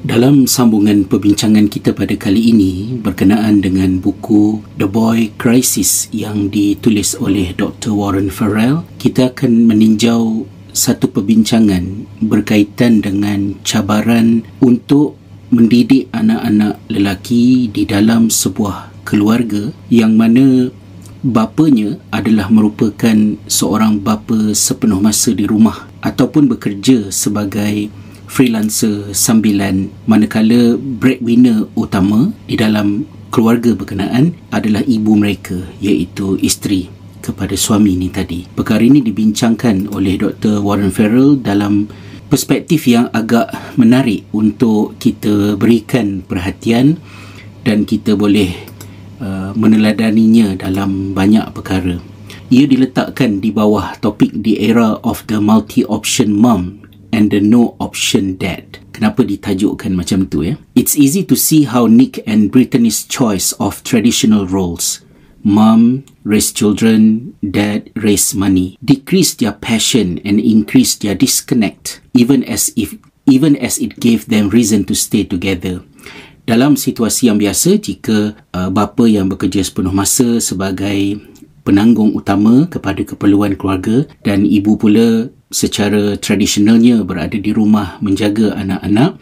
Dalam sambungan perbincangan kita pada kali ini berkenaan dengan buku The Boy Crisis yang ditulis oleh Dr. Warren Farrell, kita akan meninjau satu perbincangan berkaitan dengan cabaran untuk mendidik anak-anak lelaki di dalam sebuah keluarga yang mana bapanya adalah merupakan seorang bapa sepenuh masa di rumah ataupun bekerja sebagai freelancer sambilan manakala breadwinner utama di dalam keluarga berkenaan adalah ibu mereka iaitu isteri kepada suami ini tadi. Perkara ini dibincangkan oleh Dr. Warren Farrell dalam perspektif yang agak menarik untuk kita berikan perhatian dan kita boleh uh, meneladaninya dalam banyak perkara. Ia diletakkan di bawah topik The Era of the Multi-Option Mom and the no option dad. Kenapa ditajukkan macam tu ya? It's easy to see how Nick and Brittany's choice of traditional roles mom raise children, dad raise money decrease their passion and increase their disconnect even as if even as it gave them reason to stay together. Dalam situasi yang biasa jika uh, bapa yang bekerja sepenuh masa sebagai penanggung utama kepada keperluan keluarga dan ibu pula secara tradisionalnya berada di rumah menjaga anak-anak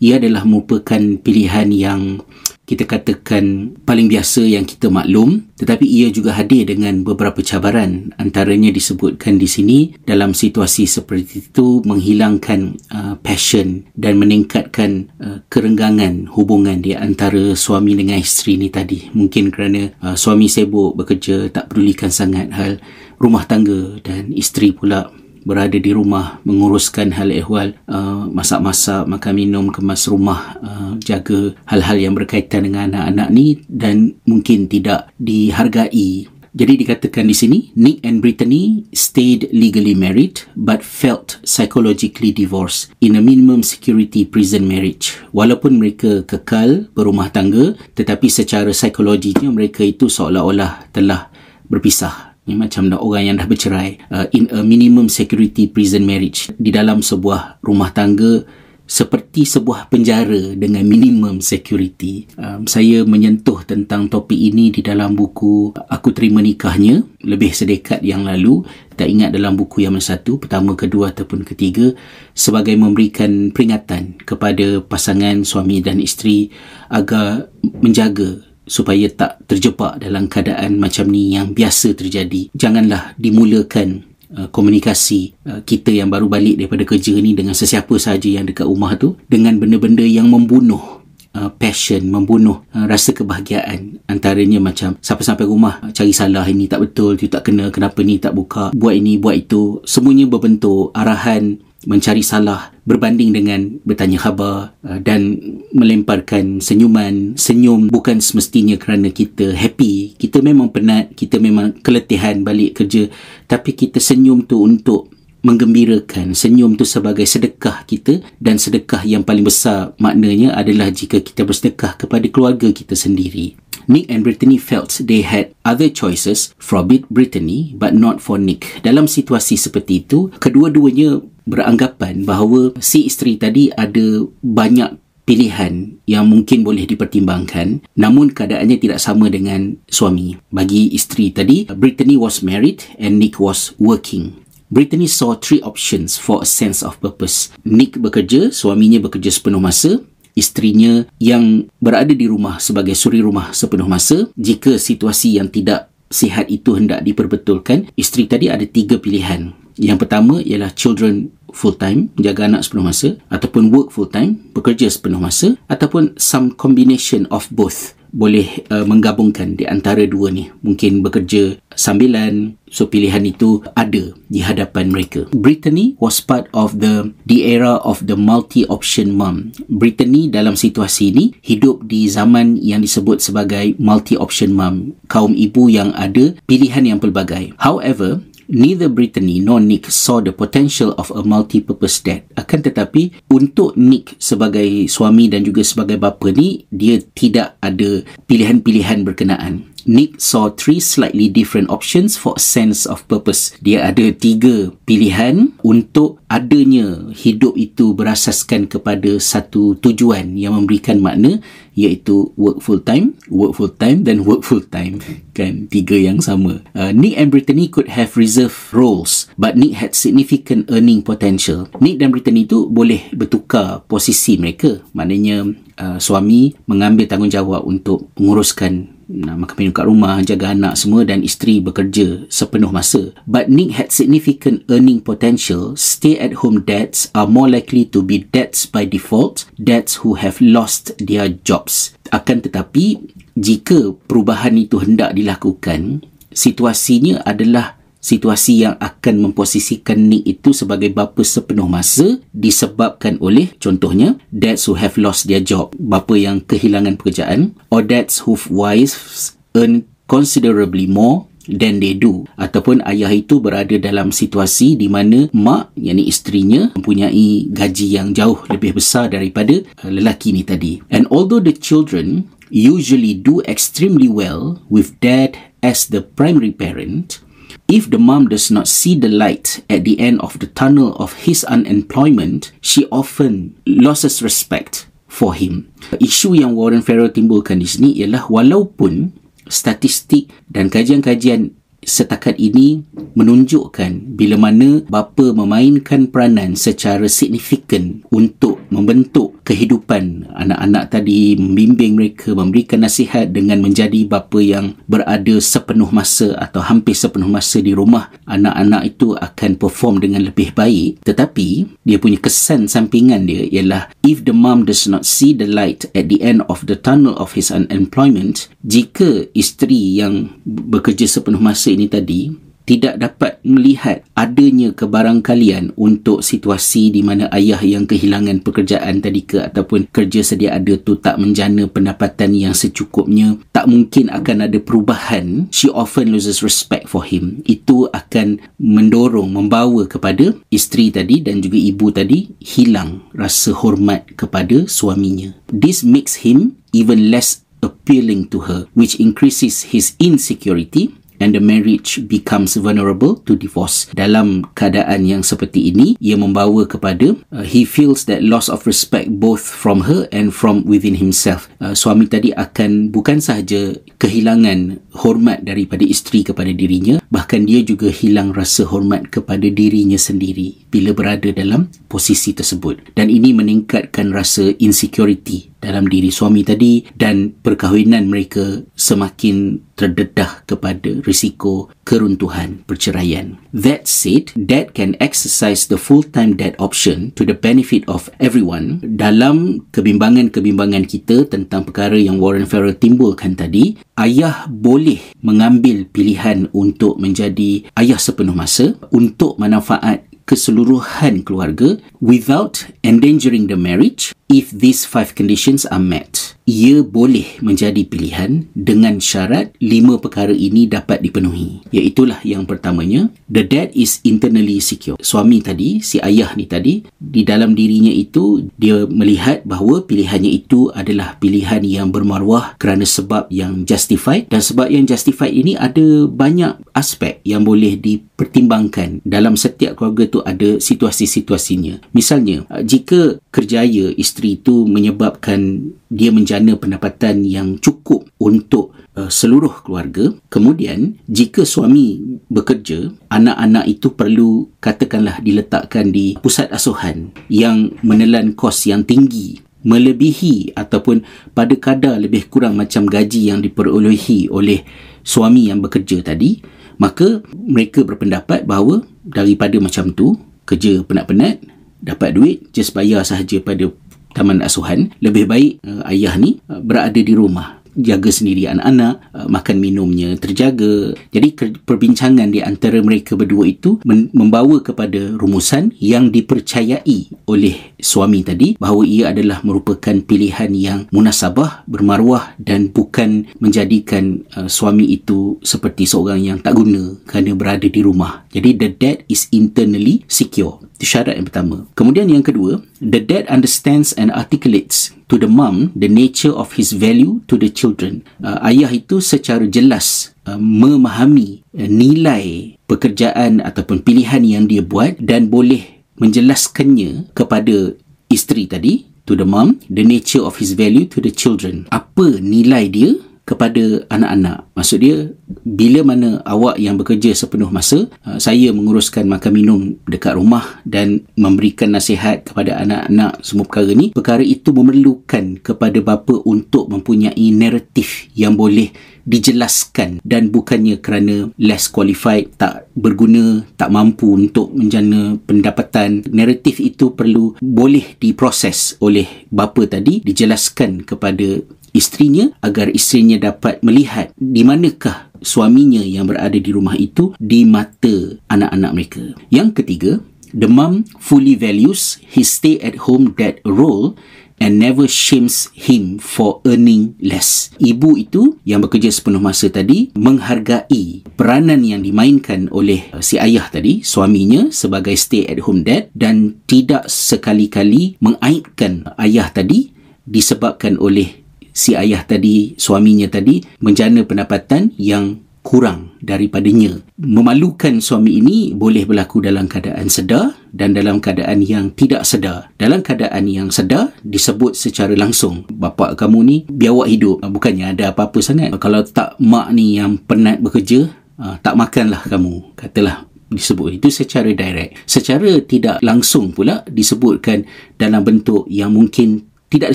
ia adalah merupakan pilihan yang kita katakan paling biasa yang kita maklum. Tetapi ia juga hadir dengan beberapa cabaran antaranya disebutkan di sini dalam situasi seperti itu menghilangkan uh, passion dan meningkatkan uh, kerenggangan hubungan di antara suami dengan isteri ini tadi. Mungkin kerana uh, suami sibuk bekerja tak pedulikan sangat hal rumah tangga dan isteri pula berada di rumah menguruskan hal ehwal uh, masak-masak makan minum kemas rumah uh, jaga hal-hal yang berkaitan dengan anak-anak ni dan mungkin tidak dihargai. Jadi dikatakan di sini Nick and Brittany stayed legally married but felt psychologically divorced in a minimum security prison marriage. Walaupun mereka kekal berumah tangga tetapi secara psikologinya mereka itu seolah-olah telah berpisah ni macam dah orang yang dah bercerai uh, in a minimum security prison marriage di dalam sebuah rumah tangga seperti sebuah penjara dengan minimum security. Um, saya menyentuh tentang topik ini di dalam buku Aku Terima Nikahnya lebih sedekat yang lalu. Tak ingat dalam buku yang mana satu, pertama, kedua ataupun ketiga sebagai memberikan peringatan kepada pasangan suami dan isteri agar menjaga supaya tak terjebak dalam keadaan macam ni yang biasa terjadi. Janganlah dimulakan uh, komunikasi uh, kita yang baru balik daripada kerja ni dengan sesiapa sahaja yang dekat rumah tu dengan benda-benda yang membunuh uh, passion, membunuh uh, rasa kebahagiaan. Antaranya macam siapa sampai rumah cari salah ini tak betul, tu tak kena, kenapa ni tak buka, buat ini, buat itu. Semuanya berbentuk arahan mencari salah berbanding dengan bertanya khabar uh, dan melemparkan senyuman senyum bukan semestinya kerana kita happy. Kita memang penat kita memang keletihan balik kerja tapi kita senyum tu untuk menggembirakan. Senyum tu sebagai sedekah kita dan sedekah yang paling besar maknanya adalah jika kita bersedekah kepada keluarga kita sendiri. Nick and Brittany felt they had other choices for Brittany but not for Nick. Dalam situasi seperti itu, kedua-duanya beranggapan bahawa si isteri tadi ada banyak pilihan yang mungkin boleh dipertimbangkan namun keadaannya tidak sama dengan suami. Bagi isteri tadi, Brittany was married and Nick was working. Brittany saw three options for a sense of purpose. Nick bekerja, suaminya bekerja sepenuh masa isterinya yang berada di rumah sebagai suri rumah sepenuh masa jika situasi yang tidak sihat itu hendak diperbetulkan isteri tadi ada tiga pilihan. Yang pertama ialah children full time menjaga anak sepenuh masa ataupun work full time bekerja sepenuh masa ataupun some combination of both boleh uh, menggabungkan di antara dua ni. Mungkin bekerja sambilan so pilihan itu ada di hadapan mereka. Brittany was part of the the era of the multi option mom. Brittany dalam situasi ini hidup di zaman yang disebut sebagai multi option mom. Kaum ibu yang ada pilihan yang pelbagai. However neither Brittany nor Nick saw the potential of a multi-purpose dad. Akan tetapi, untuk Nick sebagai suami dan juga sebagai bapa ni, dia tidak ada pilihan-pilihan berkenaan. Nick saw three slightly different options for a sense of purpose. Dia ada tiga pilihan untuk adanya hidup itu berasaskan kepada satu tujuan yang memberikan makna iaitu work full time, work full time dan work full time. Kan tiga yang sama. Uh, Nick and Brittany could have reserved roles but Nick had significant earning potential. Nick dan Brittany itu boleh bertukar posisi mereka. Maknanya uh, suami mengambil tanggungjawab untuk menguruskan makan minum kat rumah, jaga anak semua dan isteri bekerja sepenuh masa. But Nick had significant earning potential. Stay-at-home dads are more likely to be dads by default, dads who have lost their jobs. Akan tetapi, jika perubahan itu hendak dilakukan, situasinya adalah situasi yang akan memposisikan Nick itu sebagai bapa sepenuh masa disebabkan oleh contohnya dads who have lost their job. Bapa yang kehilangan pekerjaan or dads whose wives earn considerably more than they do. Ataupun ayah itu berada dalam situasi di mana mak yakni isterinya mempunyai gaji yang jauh lebih besar daripada uh, lelaki ni tadi. And although the children usually do extremely well with dad as the primary parent If the mom does not see the light at the end of the tunnel of his unemployment, she often loses respect for him. Isu yang Warren Farrell timbulkan di sini ialah walaupun statistik dan kajian-kajian setakat ini menunjukkan bila mana bapa memainkan peranan secara signifikan untuk membentuk kehidupan anak-anak tadi, membimbing mereka, memberikan nasihat dengan menjadi bapa yang berada sepenuh masa atau hampir sepenuh masa di rumah, anak-anak itu akan perform dengan lebih baik. Tetapi, dia punya kesan sampingan dia ialah if the mom does not see the light at the end of the tunnel of his unemployment, jika isteri yang bekerja sepenuh masa ini tadi tidak dapat melihat adanya kebarangkalian untuk situasi di mana ayah yang kehilangan pekerjaan tadi ke ataupun kerja sedia ada tu tak menjana pendapatan yang secukupnya tak mungkin akan ada perubahan. She often loses respect for him. Itu akan mendorong membawa kepada isteri tadi dan juga ibu tadi hilang rasa hormat kepada suaminya. This makes him even less appealing to her which increases his insecurity and the marriage becomes vulnerable to divorce. Dalam keadaan yang seperti ini, ia membawa kepada uh, he feels that loss of respect both from her and from within himself. Uh, suami tadi akan bukan sahaja kehilangan hormat daripada isteri kepada dirinya, bahkan dia juga hilang rasa hormat kepada dirinya sendiri bila berada dalam posisi tersebut. Dan ini meningkatkan rasa insecurity dalam diri suami tadi dan perkahwinan mereka semakin terdedah kepada risiko keruntuhan perceraian. That said, dad can exercise the full-time dad option to the benefit of everyone dalam kebimbangan-kebimbangan kita tentang perkara yang Warren Farrell timbulkan tadi, ayah boleh mengambil pilihan untuk menjadi ayah sepenuh masa untuk manfaat keseluruhan keluarga without endangering the marriage if these five conditions are met ia boleh menjadi pilihan dengan syarat lima perkara ini dapat dipenuhi. Iaitulah yang pertamanya, the dad is internally secure. Suami tadi, si ayah ni tadi, di dalam dirinya itu, dia melihat bahawa pilihannya itu adalah pilihan yang bermaruah kerana sebab yang justified. Dan sebab yang justified ini ada banyak aspek yang boleh dipertimbangkan. Dalam setiap keluarga itu ada situasi-situasinya. Misalnya, jika kerjaya isteri itu menyebabkan dia menjana pendapatan yang cukup untuk uh, seluruh keluarga. Kemudian, jika suami bekerja, anak-anak itu perlu katakanlah diletakkan di pusat asuhan yang menelan kos yang tinggi melebihi ataupun pada kadar lebih kurang macam gaji yang diperolehi oleh suami yang bekerja tadi, maka mereka berpendapat bahawa daripada macam tu, kerja penat-penat, dapat duit, just bayar sahaja pada taman asuhan lebih baik uh, ayah ni uh, berada di rumah jaga sendiri anak-anak, uh, makan minumnya terjaga. Jadi perbincangan di antara mereka berdua itu membawa kepada rumusan yang dipercayai oleh suami tadi bahawa ia adalah merupakan pilihan yang munasabah, bermaruah dan bukan menjadikan uh, suami itu seperti seorang yang tak guna kerana berada di rumah. Jadi the dad is internally secure. Itu syarat yang pertama. Kemudian yang kedua, the dad understands and articulates to the mom the nature of his value to the children. Uh, ayah itu secara jelas uh, memahami uh, nilai pekerjaan ataupun pilihan yang dia buat dan boleh menjelaskannya kepada isteri tadi to the mom the nature of his value to the children. Apa nilai dia kepada anak-anak. Maksud dia, bila mana awak yang bekerja sepenuh masa, uh, saya menguruskan makan minum dekat rumah dan memberikan nasihat kepada anak-anak semua perkara ni, perkara itu memerlukan kepada bapa untuk mempunyai naratif yang boleh dijelaskan dan bukannya kerana less qualified, tak berguna, tak mampu untuk menjana pendapatan. Naratif itu perlu boleh diproses oleh bapa tadi, dijelaskan kepada isterinya agar isterinya dapat melihat di manakah suaminya yang berada di rumah itu di mata anak-anak mereka. Yang ketiga, the mom fully values his stay at home dad role and never shames him for earning less. Ibu itu yang bekerja sepenuh masa tadi menghargai peranan yang dimainkan oleh uh, si ayah tadi, suaminya sebagai stay at home dad dan tidak sekali-kali mengaitkan ayah tadi disebabkan oleh si ayah tadi, suaminya tadi menjana pendapatan yang kurang daripadanya. Memalukan suami ini boleh berlaku dalam keadaan sedar dan dalam keadaan yang tidak sedar. Dalam keadaan yang sedar disebut secara langsung, bapa kamu ni biawak hidup. Bukannya ada apa-apa sangat. Kalau tak mak ni yang penat bekerja, ah, tak makanlah kamu. Katalah disebut itu secara direct. Secara tidak langsung pula disebutkan dalam bentuk yang mungkin tidak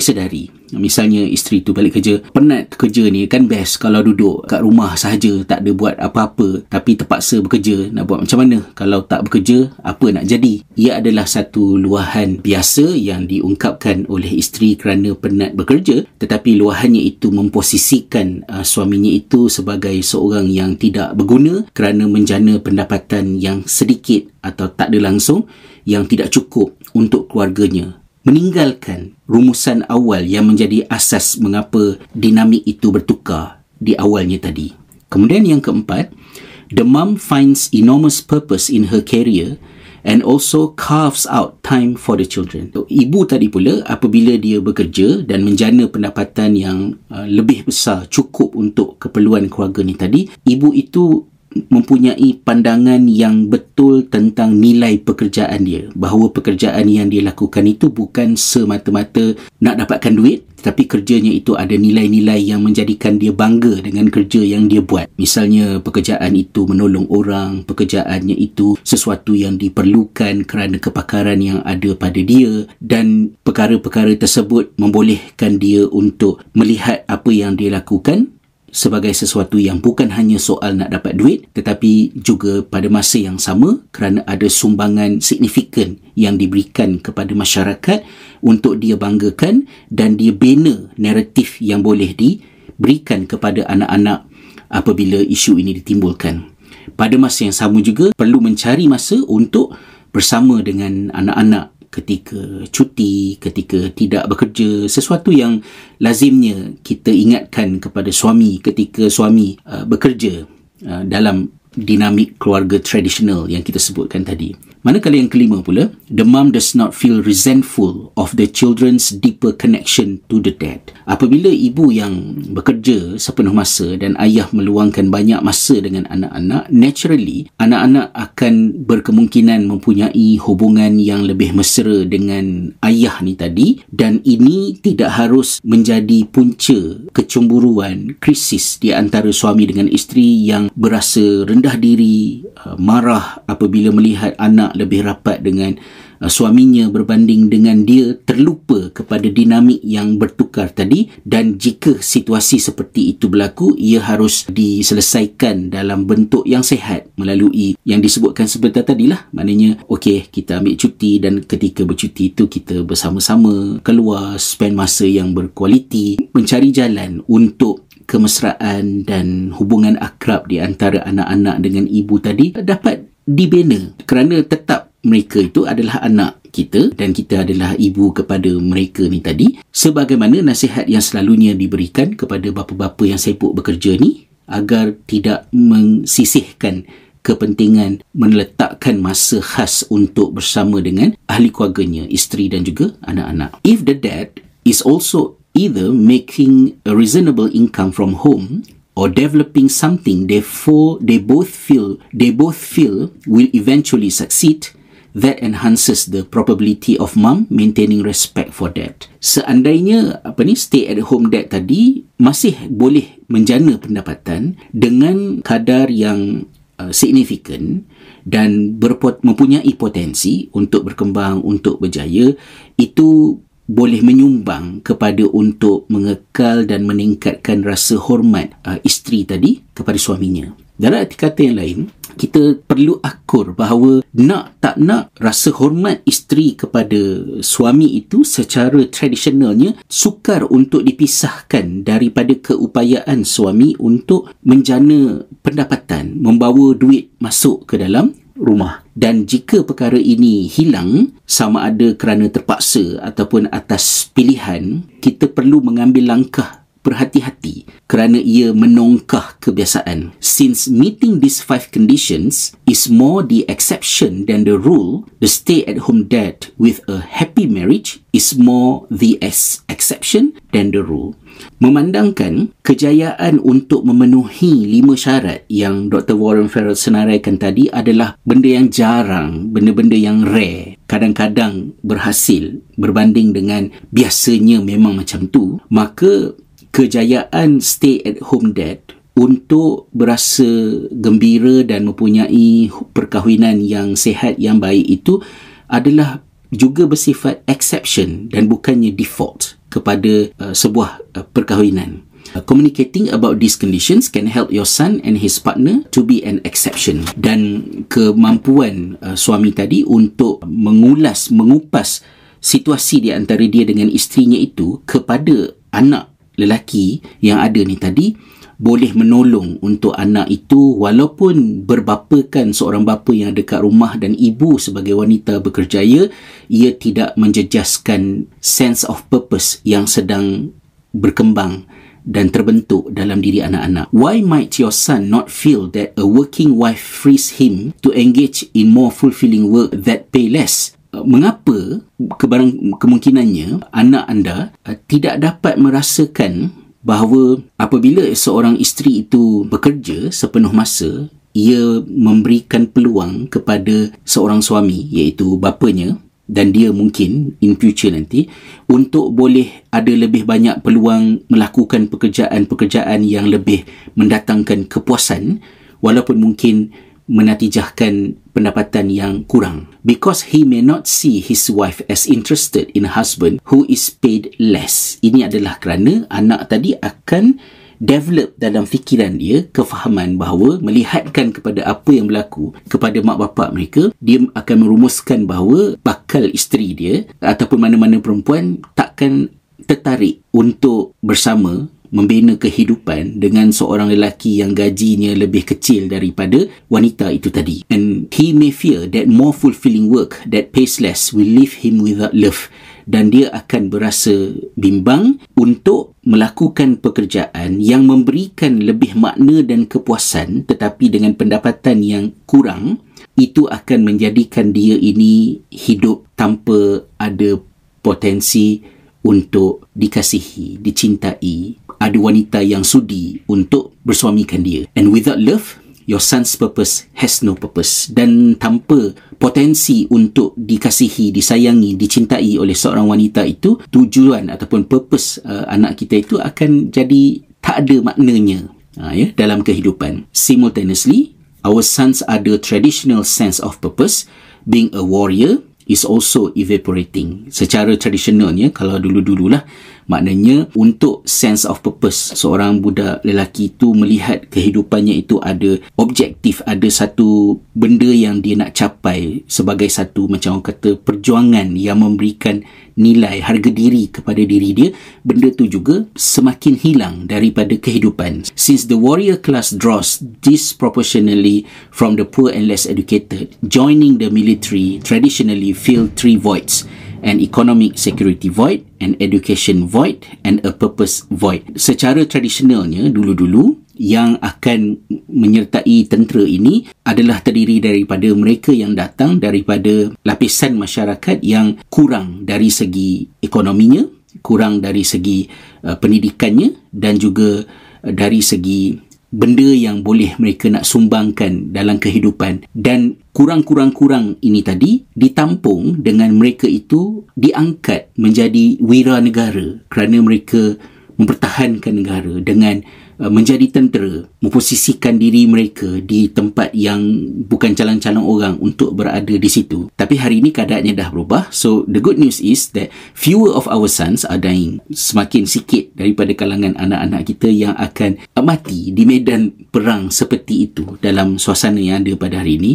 disedari. Misalnya isteri tu balik kerja, penat kerja ni kan best kalau duduk kat rumah sahaja tak ada buat apa-apa tapi terpaksa bekerja nak buat macam mana? Kalau tak bekerja, apa nak jadi? Ia adalah satu luahan biasa yang diungkapkan oleh isteri kerana penat bekerja tetapi luahannya itu memposisikan uh, suaminya itu sebagai seorang yang tidak berguna kerana menjana pendapatan yang sedikit atau tak ada langsung yang tidak cukup untuk keluarganya meninggalkan rumusan awal yang menjadi asas mengapa dinamik itu bertukar di awalnya tadi. Kemudian yang keempat, the mom finds enormous purpose in her career and also carves out time for the children. Ibu tadi pula apabila dia bekerja dan menjana pendapatan yang uh, lebih besar cukup untuk keperluan keluarga ni tadi, ibu itu mempunyai pandangan yang betul tentang nilai pekerjaan dia. Bahawa pekerjaan yang dia lakukan itu bukan semata-mata nak dapatkan duit tetapi kerjanya itu ada nilai-nilai yang menjadikan dia bangga dengan kerja yang dia buat. Misalnya pekerjaan itu menolong orang pekerjaannya itu sesuatu yang diperlukan kerana kepakaran yang ada pada dia dan perkara-perkara tersebut membolehkan dia untuk melihat apa yang dia lakukan sebagai sesuatu yang bukan hanya soal nak dapat duit tetapi juga pada masa yang sama kerana ada sumbangan signifikan yang diberikan kepada masyarakat untuk dia banggakan dan dia bina naratif yang boleh diberikan kepada anak-anak apabila isu ini ditimbulkan. Pada masa yang sama juga perlu mencari masa untuk bersama dengan anak-anak ketika cuti, ketika tidak bekerja, sesuatu yang lazimnya kita ingatkan kepada suami ketika suami uh, bekerja uh, dalam dinamik keluarga tradisional yang kita sebutkan tadi. Manakala yang kelima pula, the mom does not feel resentful of the children's deeper connection to the dad. Apabila ibu yang bekerja sepenuh masa dan ayah meluangkan banyak masa dengan anak-anak, naturally anak-anak akan berkemungkinan mempunyai hubungan yang lebih mesra dengan ayah ni tadi dan ini tidak harus menjadi punca kecemburuan, krisis di antara suami dengan isteri yang berasa rendah diri, uh, marah apabila melihat anak lebih rapat dengan uh, suaminya berbanding dengan dia terlupa kepada dinamik yang bertukar tadi. Dan jika situasi seperti itu berlaku ia harus diselesaikan dalam bentuk yang sehat melalui yang disebutkan sebentar tadi lah maknanya okey kita ambil cuti dan ketika bercuti itu kita bersama-sama keluar spend masa yang berkualiti mencari jalan untuk kemesraan dan hubungan akrab di antara anak-anak dengan ibu tadi dapat dibina kerana tetap mereka itu adalah anak kita dan kita adalah ibu kepada mereka ni tadi sebagaimana nasihat yang selalunya diberikan kepada bapa-bapa yang sibuk bekerja ni agar tidak mensisihkan kepentingan meletakkan masa khas untuk bersama dengan ahli keluarganya, isteri dan juga anak-anak. If the dad is also either making a reasonable income from home or developing something therefore they both feel they both feel will eventually succeed that enhances the probability of mom maintaining respect for dad. Seandainya apa ni stay at home dad tadi masih boleh menjana pendapatan dengan kadar yang uh, signifikan dan berpot- mempunyai potensi untuk berkembang untuk berjaya itu boleh menyumbang kepada untuk mengekal dan meningkatkan rasa hormat uh, isteri tadi kepada suaminya. Dalam arti kata yang lain, kita perlu akur bahawa nak tak nak rasa hormat isteri kepada suami itu secara tradisionalnya sukar untuk dipisahkan daripada keupayaan suami untuk menjana pendapatan, membawa duit masuk ke dalam rumah dan jika perkara ini hilang sama ada kerana terpaksa ataupun atas pilihan kita perlu mengambil langkah berhati-hati kerana ia menongkah kebiasaan. Since meeting these five conditions is more the exception than the rule, the stay-at-home dad with a happy marriage is more the ex- exception than the rule. Memandangkan kejayaan untuk memenuhi lima syarat yang Dr. Warren Farrell senaraikan tadi adalah benda yang jarang, benda-benda yang rare, kadang-kadang berhasil berbanding dengan biasanya memang macam tu, maka kejayaan stay at home dad untuk berasa gembira dan mempunyai perkahwinan yang sehat yang baik itu adalah juga bersifat exception dan bukannya default kepada uh, sebuah uh, perkahwinan. Uh, communicating about these conditions can help your son and his partner to be an exception dan kemampuan uh, suami tadi untuk mengulas mengupas situasi di antara dia dengan isterinya itu kepada anak lelaki yang ada ni tadi boleh menolong untuk anak itu walaupun berbapakan seorang bapa yang dekat rumah dan ibu sebagai wanita bekerjaya ia tidak menjejaskan sense of purpose yang sedang berkembang dan terbentuk dalam diri anak-anak. Why might your son not feel that a working wife frees him to engage in more fulfilling work that pay less mengapa kebarang kemungkinannya anak anda uh, tidak dapat merasakan bahawa apabila seorang isteri itu bekerja sepenuh masa ia memberikan peluang kepada seorang suami iaitu bapanya dan dia mungkin in future nanti untuk boleh ada lebih banyak peluang melakukan pekerjaan-pekerjaan yang lebih mendatangkan kepuasan walaupun mungkin menatijahkan pendapatan yang kurang. Because he may not see his wife as interested in a husband who is paid less. Ini adalah kerana anak tadi akan develop dalam fikiran dia kefahaman bahawa melihatkan kepada apa yang berlaku kepada mak bapak mereka dia akan merumuskan bahawa bakal isteri dia ataupun mana-mana perempuan takkan tertarik untuk bersama membina kehidupan dengan seorang lelaki yang gajinya lebih kecil daripada wanita itu tadi. And he may fear that more fulfilling work that pays less will leave him without love dan dia akan berasa bimbang untuk melakukan pekerjaan yang memberikan lebih makna dan kepuasan tetapi dengan pendapatan yang kurang itu akan menjadikan dia ini hidup tanpa ada potensi untuk dikasihi, dicintai, ada wanita yang sudi untuk bersuamikan dia. And without love, your son's purpose has no purpose. Dan tanpa potensi untuk dikasihi, disayangi, dicintai oleh seorang wanita itu, tujuan ataupun purpose uh, anak kita itu akan jadi tak ada maknanya uh, ya, dalam kehidupan. Simultaneously, our sons ada traditional sense of purpose, being a warrior, is also evaporating. Secara tradisionalnya, kalau dulu-dululah, maknanya untuk sense of purpose seorang budak lelaki itu melihat kehidupannya itu ada objektif ada satu benda yang dia nak capai sebagai satu macam orang kata perjuangan yang memberikan nilai harga diri kepada diri dia benda tu juga semakin hilang daripada kehidupan. Since the warrior class draws disproportionately from the poor and less educated joining the military traditionally fill three voids an economic security void, an education void and a purpose void. Secara tradisionalnya dulu-dulu yang akan menyertai tentera ini adalah terdiri daripada mereka yang datang daripada lapisan masyarakat yang kurang dari segi ekonominya, kurang dari segi uh, pendidikannya dan juga uh, dari segi benda yang boleh mereka nak sumbangkan dalam kehidupan. Dan kurang-kurang-kurang ini tadi ditampung dengan mereka itu diangkat menjadi wira negara kerana mereka mempertahankan negara dengan menjadi tentera memposisikan diri mereka di tempat yang bukan calon-calon orang untuk berada di situ. Tapi hari ini keadaannya dah berubah. So the good news is that fewer of our sons are dying. Semakin sikit daripada kalangan anak-anak kita yang akan mati di medan perang seperti itu dalam suasana yang ada pada hari ini.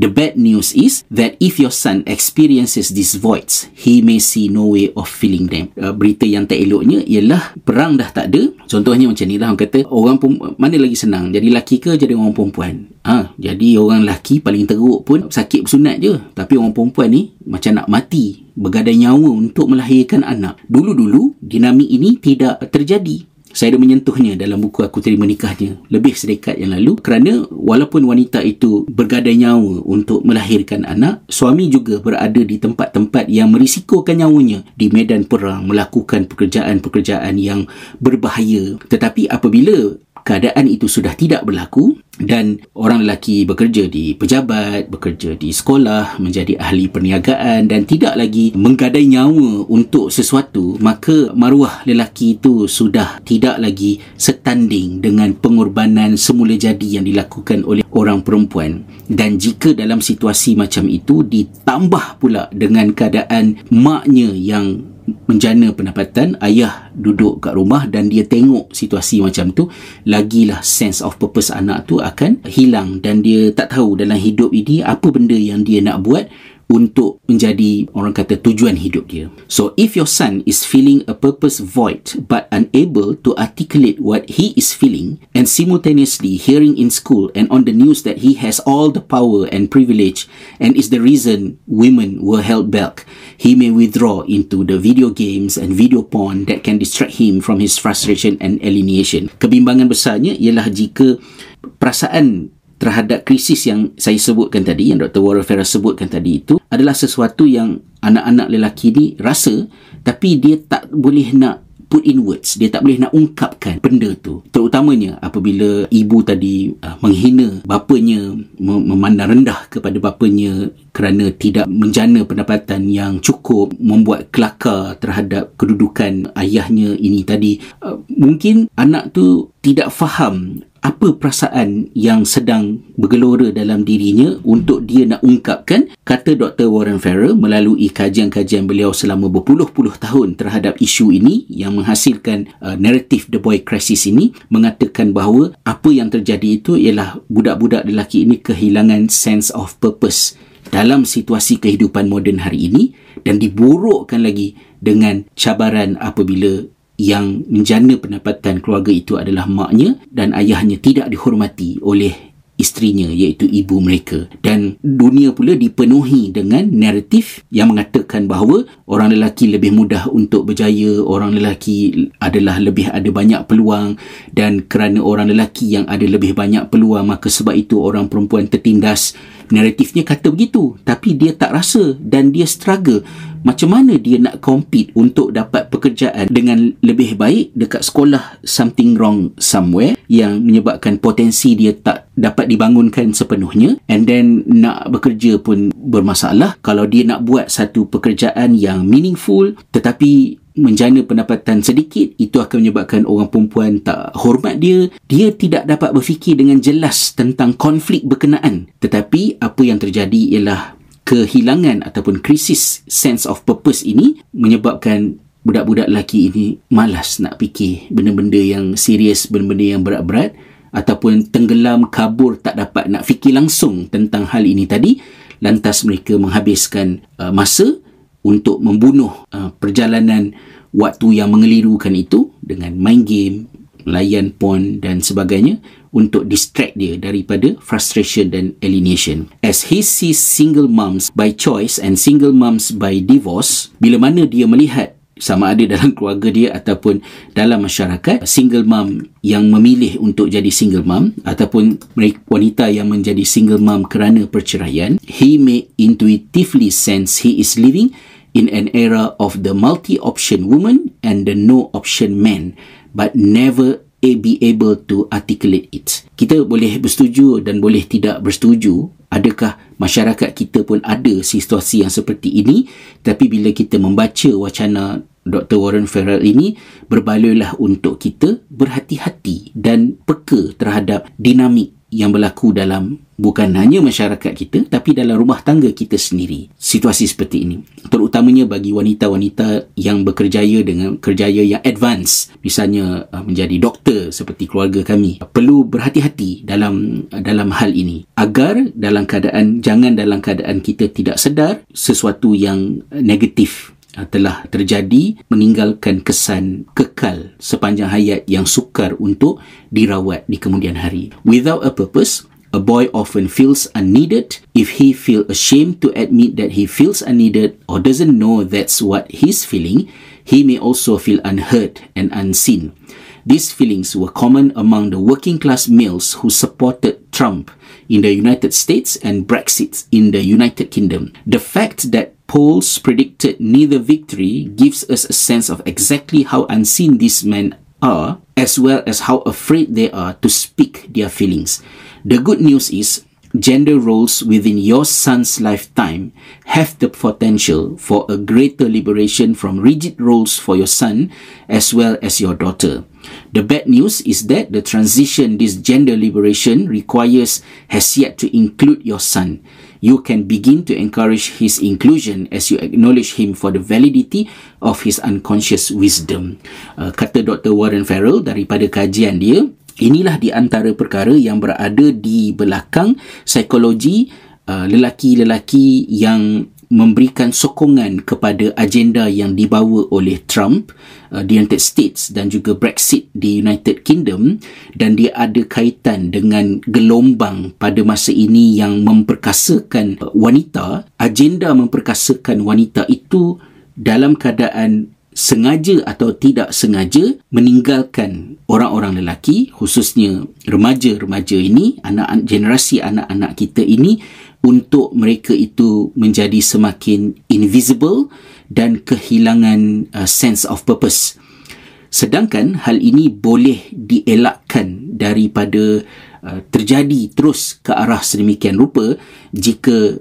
The bad news is that if your son experiences these voids he may see no way of filling them. Uh, berita yang tak eloknya ialah perang dah tak ada. Contohnya macam ni lah orang kata orang pun mana lagi senang? Jadi laki ke jadi orang perempuan? Ha, jadi orang laki paling teruk pun sakit bersunat je. Tapi orang perempuan ni macam nak mati bergadai nyawa untuk melahirkan anak. Dulu-dulu dinamik ini tidak terjadi saya dah menyentuhnya dalam buku aku terima nikahnya lebih sedekat yang lalu. Kerana walaupun wanita itu bergadai nyawa untuk melahirkan anak suami juga berada di tempat-tempat yang merisikokan nyawanya. Di medan perang melakukan pekerjaan-pekerjaan yang berbahaya. Tetapi apabila keadaan itu sudah tidak berlaku dan orang lelaki bekerja di pejabat, bekerja di sekolah, menjadi ahli perniagaan dan tidak lagi menggadai nyawa untuk sesuatu, maka maruah lelaki itu sudah tidak lagi setanding dengan pengorbanan semula jadi yang dilakukan oleh orang perempuan. Dan jika dalam situasi macam itu ditambah pula dengan keadaan maknya yang menjana pendapatan ayah duduk kat rumah dan dia tengok situasi macam tu lagilah sense of purpose anak tu akan hilang dan dia tak tahu dalam hidup ini apa benda yang dia nak buat untuk menjadi orang kata tujuan hidup dia. So if your son is feeling a purpose void but unable to articulate what he is feeling and simultaneously hearing in school and on the news that he has all the power and privilege and is the reason women were held back, he may withdraw into the video games and video porn that can distract him from his frustration and alienation. Kebimbangan besarnya ialah jika perasaan terhadap krisis yang saya sebutkan tadi yang Dr. Warren Farrell sebutkan tadi itu adalah sesuatu yang anak-anak lelaki ni rasa tapi dia tak boleh nak put in words dia tak boleh nak ungkapkan benda tu terutamanya apabila ibu tadi uh, menghina bapanya memandang rendah kepada bapanya kerana tidak menjana pendapatan yang cukup membuat kelakar terhadap kedudukan ayahnya ini tadi uh, mungkin anak tu tidak faham apa perasaan yang sedang bergelora dalam dirinya untuk dia nak ungkapkan kata Dr. Warren Farrell melalui kajian-kajian beliau selama berpuluh-puluh tahun terhadap isu ini yang menghasilkan uh, naratif The Boy Crisis ini mengatakan bahawa apa yang terjadi itu ialah budak-budak lelaki ini kehilangan sense of purpose dalam situasi kehidupan moden hari ini dan diburukkan lagi dengan cabaran apabila yang menjana pendapatan keluarga itu adalah maknya dan ayahnya tidak dihormati oleh isterinya iaitu ibu mereka. Dan dunia pula dipenuhi dengan naratif yang mengatakan bahawa orang lelaki lebih mudah untuk berjaya orang lelaki adalah lebih ada banyak peluang dan kerana orang lelaki yang ada lebih banyak peluang maka sebab itu orang perempuan tertindas naratifnya kata begitu. Tapi dia tak rasa dan dia struggle. Macam mana dia nak compete untuk dapat pekerjaan dengan lebih baik dekat sekolah something wrong somewhere yang menyebabkan potensi dia tak dapat dibangunkan sepenuhnya? And then nak bekerja pun bermasalah. Kalau dia nak buat satu pekerjaan yang meaningful tetapi menjana pendapatan sedikit itu akan menyebabkan orang perempuan tak hormat dia. Dia tidak dapat berfikir dengan jelas tentang konflik berkenaan. Tetapi apa yang terjadi ialah kehilangan ataupun krisis sense of purpose ini menyebabkan budak-budak lelaki ini malas nak fikir benda-benda yang serius, benda-benda yang berat-berat ataupun tenggelam kabur tak dapat nak fikir langsung tentang hal ini tadi. Lantas mereka menghabiskan uh, masa untuk membunuh uh, perjalanan waktu yang mengelirukan itu dengan main game, layan pon dan sebagainya untuk distract dia daripada frustration dan alienation. As he sees single moms by choice and single moms by divorce, bila mana dia melihat sama ada dalam keluarga dia ataupun dalam masyarakat single mom yang memilih untuk jadi single mom ataupun wanita yang menjadi single mom kerana perceraian he may intuitively sense he is living in an era of the multi-option woman and the no-option man but never be able to articulate it. Kita boleh bersetuju dan boleh tidak bersetuju. Adakah masyarakat kita pun ada situasi yang seperti ini? Tapi bila kita membaca wacana Dr. Warren Farrell ini, berbaloi untuk kita berhati-hati dan peka terhadap dinamik yang berlaku dalam bukan hanya masyarakat kita tapi dalam rumah tangga kita sendiri. Situasi seperti ini. Terutamanya bagi wanita-wanita yang bekerjaya dengan kerjaya yang advance. Misalnya uh, menjadi doktor seperti keluarga kami. Perlu berhati-hati dalam dalam hal ini. Agar dalam keadaan jangan dalam keadaan kita tidak sedar sesuatu yang negatif uh, telah terjadi meninggalkan kesan kekal sepanjang hayat yang sukar untuk dirawat di kemudian hari. Without a purpose A boy often feels unneeded. If he feel ashamed to admit that he feels unneeded or doesn't know that's what he's feeling, he may also feel unheard and unseen. These feelings were common among the working class males who supported Trump in the United States and Brexit in the United Kingdom. The fact that polls predicted neither victory gives us a sense of exactly how unseen these men are, as well as how afraid they are to speak their feelings. The good news is gender roles within your son's lifetime have the potential for a greater liberation from rigid roles for your son as well as your daughter. The bad news is that the transition this gender liberation requires has yet to include your son. You can begin to encourage his inclusion as you acknowledge him for the validity of his unconscious wisdom. Uh, kata Dr. Warren Farrell daripada kajian dia, Inilah di antara perkara yang berada di belakang psikologi uh, lelaki-lelaki yang memberikan sokongan kepada agenda yang dibawa oleh Trump uh, di United States dan juga Brexit di United Kingdom. Dan dia ada kaitan dengan gelombang pada masa ini yang memperkasakan wanita. Agenda memperkasakan wanita itu dalam keadaan sengaja atau tidak sengaja meninggalkan orang-orang lelaki khususnya remaja-remaja ini anak generasi anak-anak kita ini untuk mereka itu menjadi semakin invisible dan kehilangan uh, sense of purpose. Sedangkan hal ini boleh dielakkan daripada uh, terjadi terus ke arah sedemikian rupa jika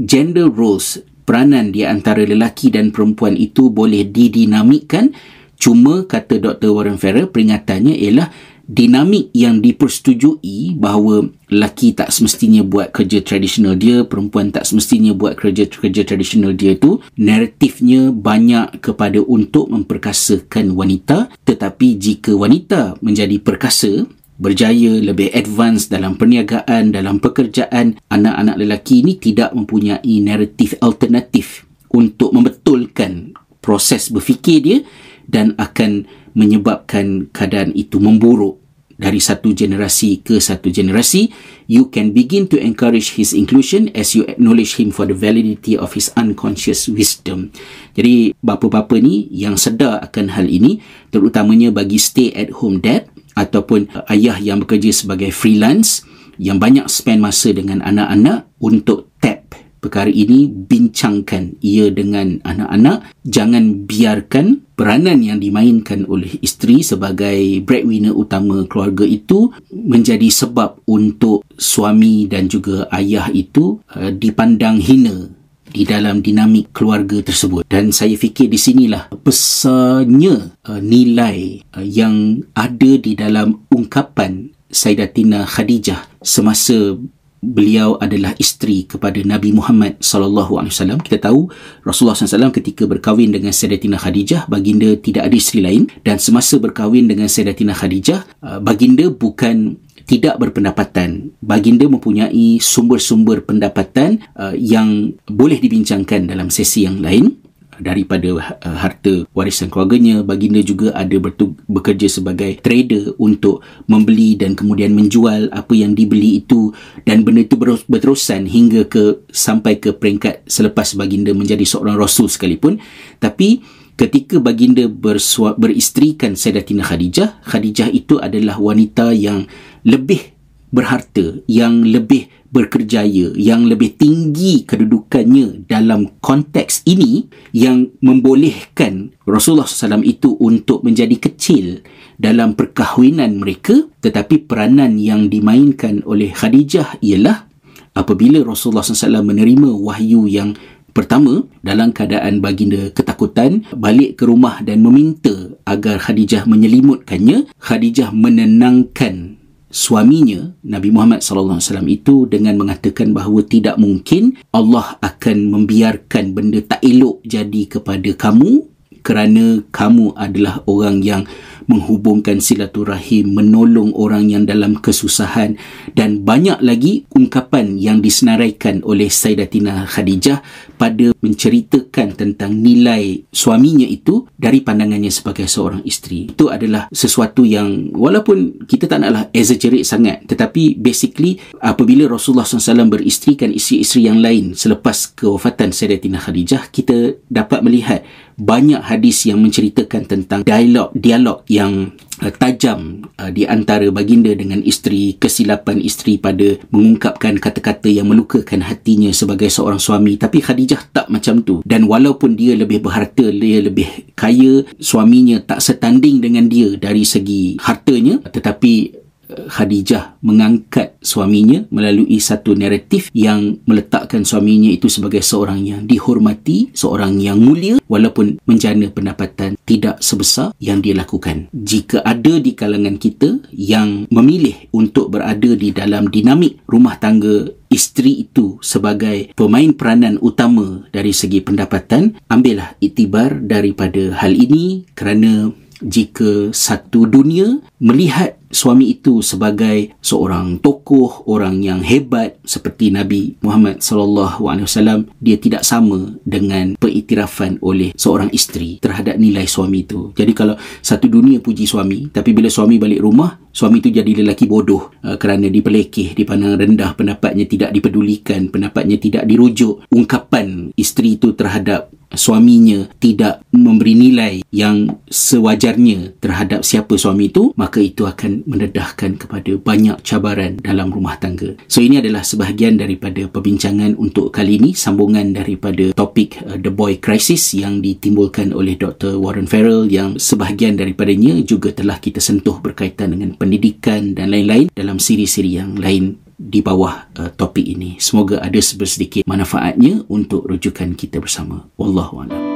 gender roles peranan di antara lelaki dan perempuan itu boleh didinamikkan cuma kata Dr. Warren Farrell peringatannya ialah dinamik yang dipersetujui bahawa lelaki tak semestinya buat kerja tradisional dia, perempuan tak semestinya buat kerja-kerja tradisional dia tu, naratifnya banyak kepada untuk memperkasakan wanita, tetapi jika wanita menjadi perkasa, berjaya, lebih advance dalam perniagaan, dalam pekerjaan, anak-anak lelaki ini tidak mempunyai naratif alternatif untuk membetulkan proses berfikir dia dan akan menyebabkan keadaan itu memburuk dari satu generasi ke satu generasi. You can begin to encourage his inclusion as you acknowledge him for the validity of his unconscious wisdom. Jadi bapa-bapa ni yang sedar akan hal ini terutamanya bagi stay at home dad ataupun ayah yang bekerja sebagai freelance yang banyak spend masa dengan anak-anak untuk tap perkara ini bincangkan ia dengan anak-anak. Jangan biarkan peranan yang dimainkan oleh isteri sebagai breadwinner utama keluarga itu menjadi sebab untuk suami dan juga ayah itu uh, dipandang hina di dalam dinamik keluarga tersebut. Dan saya fikir di sinilah besarnya uh, nilai uh, yang ada di dalam ungkapan Sayyidatina Khadijah semasa beliau adalah isteri kepada Nabi Muhammad sallallahu alaihi wasallam. Kita tahu Rasulullah SAW ketika berkahwin dengan Sayyidatina Khadijah baginda tidak ada isteri lain. Dan semasa berkahwin dengan Sayyidatina Khadijah uh, baginda bukan tidak berpendapatan. Baginda mempunyai sumber-sumber pendapatan uh, yang boleh dibincangkan dalam sesi yang lain. Daripada uh, harta warisan keluarganya baginda juga ada bertu- bekerja sebagai trader untuk membeli dan kemudian menjual apa yang dibeli itu. Dan benda itu berterusan hingga ke sampai ke peringkat selepas baginda menjadi seorang rasul sekalipun. Tapi ketika baginda bersua- beristerikan Sayyidatina Khadijah Khadijah itu adalah wanita yang lebih berharta, yang lebih berkerjaya, yang lebih tinggi kedudukannya dalam konteks ini yang membolehkan Rasulullah SAW itu untuk menjadi kecil dalam perkahwinan mereka tetapi peranan yang dimainkan oleh Khadijah ialah apabila Rasulullah SAW menerima wahyu yang Pertama, dalam keadaan baginda ketakutan, balik ke rumah dan meminta agar Khadijah menyelimutkannya, Khadijah menenangkan suaminya Nabi Muhammad sallallahu alaihi wasallam itu dengan mengatakan bahawa tidak mungkin Allah akan membiarkan benda tak elok jadi kepada kamu kerana kamu adalah orang yang menghubungkan silaturahim, menolong orang yang dalam kesusahan. Dan banyak lagi ungkapan yang disenaraikan oleh Sayyidatina Khadijah pada menceritakan tentang nilai suaminya itu dari pandangannya sebagai seorang isteri. Itu adalah sesuatu yang walaupun kita tak naklah exaggerate sangat tetapi basically apabila Rasulullah SAW beristerikan isteri-isteri yang lain selepas kewafatan Sayyidatina Khadijah kita dapat melihat banyak hadis yang menceritakan tentang dialog dialog yang tajam uh, di antara baginda dengan isteri kesilapan isteri pada mengungkapkan kata-kata yang melukakan hatinya sebagai seorang suami. Tapi Khadijah tak macam tu. Dan walaupun dia lebih berharta dia lebih kaya suaminya tak setanding dengan dia dari segi hartanya tetapi Khadijah mengangkat suaminya melalui satu naratif yang meletakkan suaminya itu sebagai seorang yang dihormati, seorang yang mulia walaupun menjana pendapatan tidak sebesar yang dia lakukan. Jika ada di kalangan kita yang memilih untuk berada di dalam dinamik rumah tangga isteri itu sebagai pemain peranan utama dari segi pendapatan, ambillah itibar daripada hal ini kerana jika satu dunia melihat suami itu sebagai seorang tokoh orang yang hebat seperti Nabi Muhammad sallallahu alaihi wasallam dia tidak sama dengan pengiktirafan oleh seorang isteri terhadap nilai suami itu. Jadi kalau satu dunia puji suami tapi bila suami balik rumah suami itu jadi lelaki bodoh uh, kerana dipelekeh dipandang rendah pendapatnya tidak dipedulikan pendapatnya tidak dirujuk. Ungkapan isteri itu terhadap suaminya tidak memberi nilai yang sewajarnya terhadap siapa suami itu maka itu akan mendedahkan kepada banyak cabaran dalam rumah tangga so ini adalah sebahagian daripada perbincangan untuk kali ini sambungan daripada topik uh, The Boy Crisis yang ditimbulkan oleh Dr. Warren Farrell yang sebahagian daripadanya juga telah kita sentuh berkaitan dengan pendidikan dan lain-lain dalam siri-siri yang lain di bawah uh, topik ini. Semoga ada sedikit manfaatnya untuk rujukan kita bersama. Wallahu a'lam.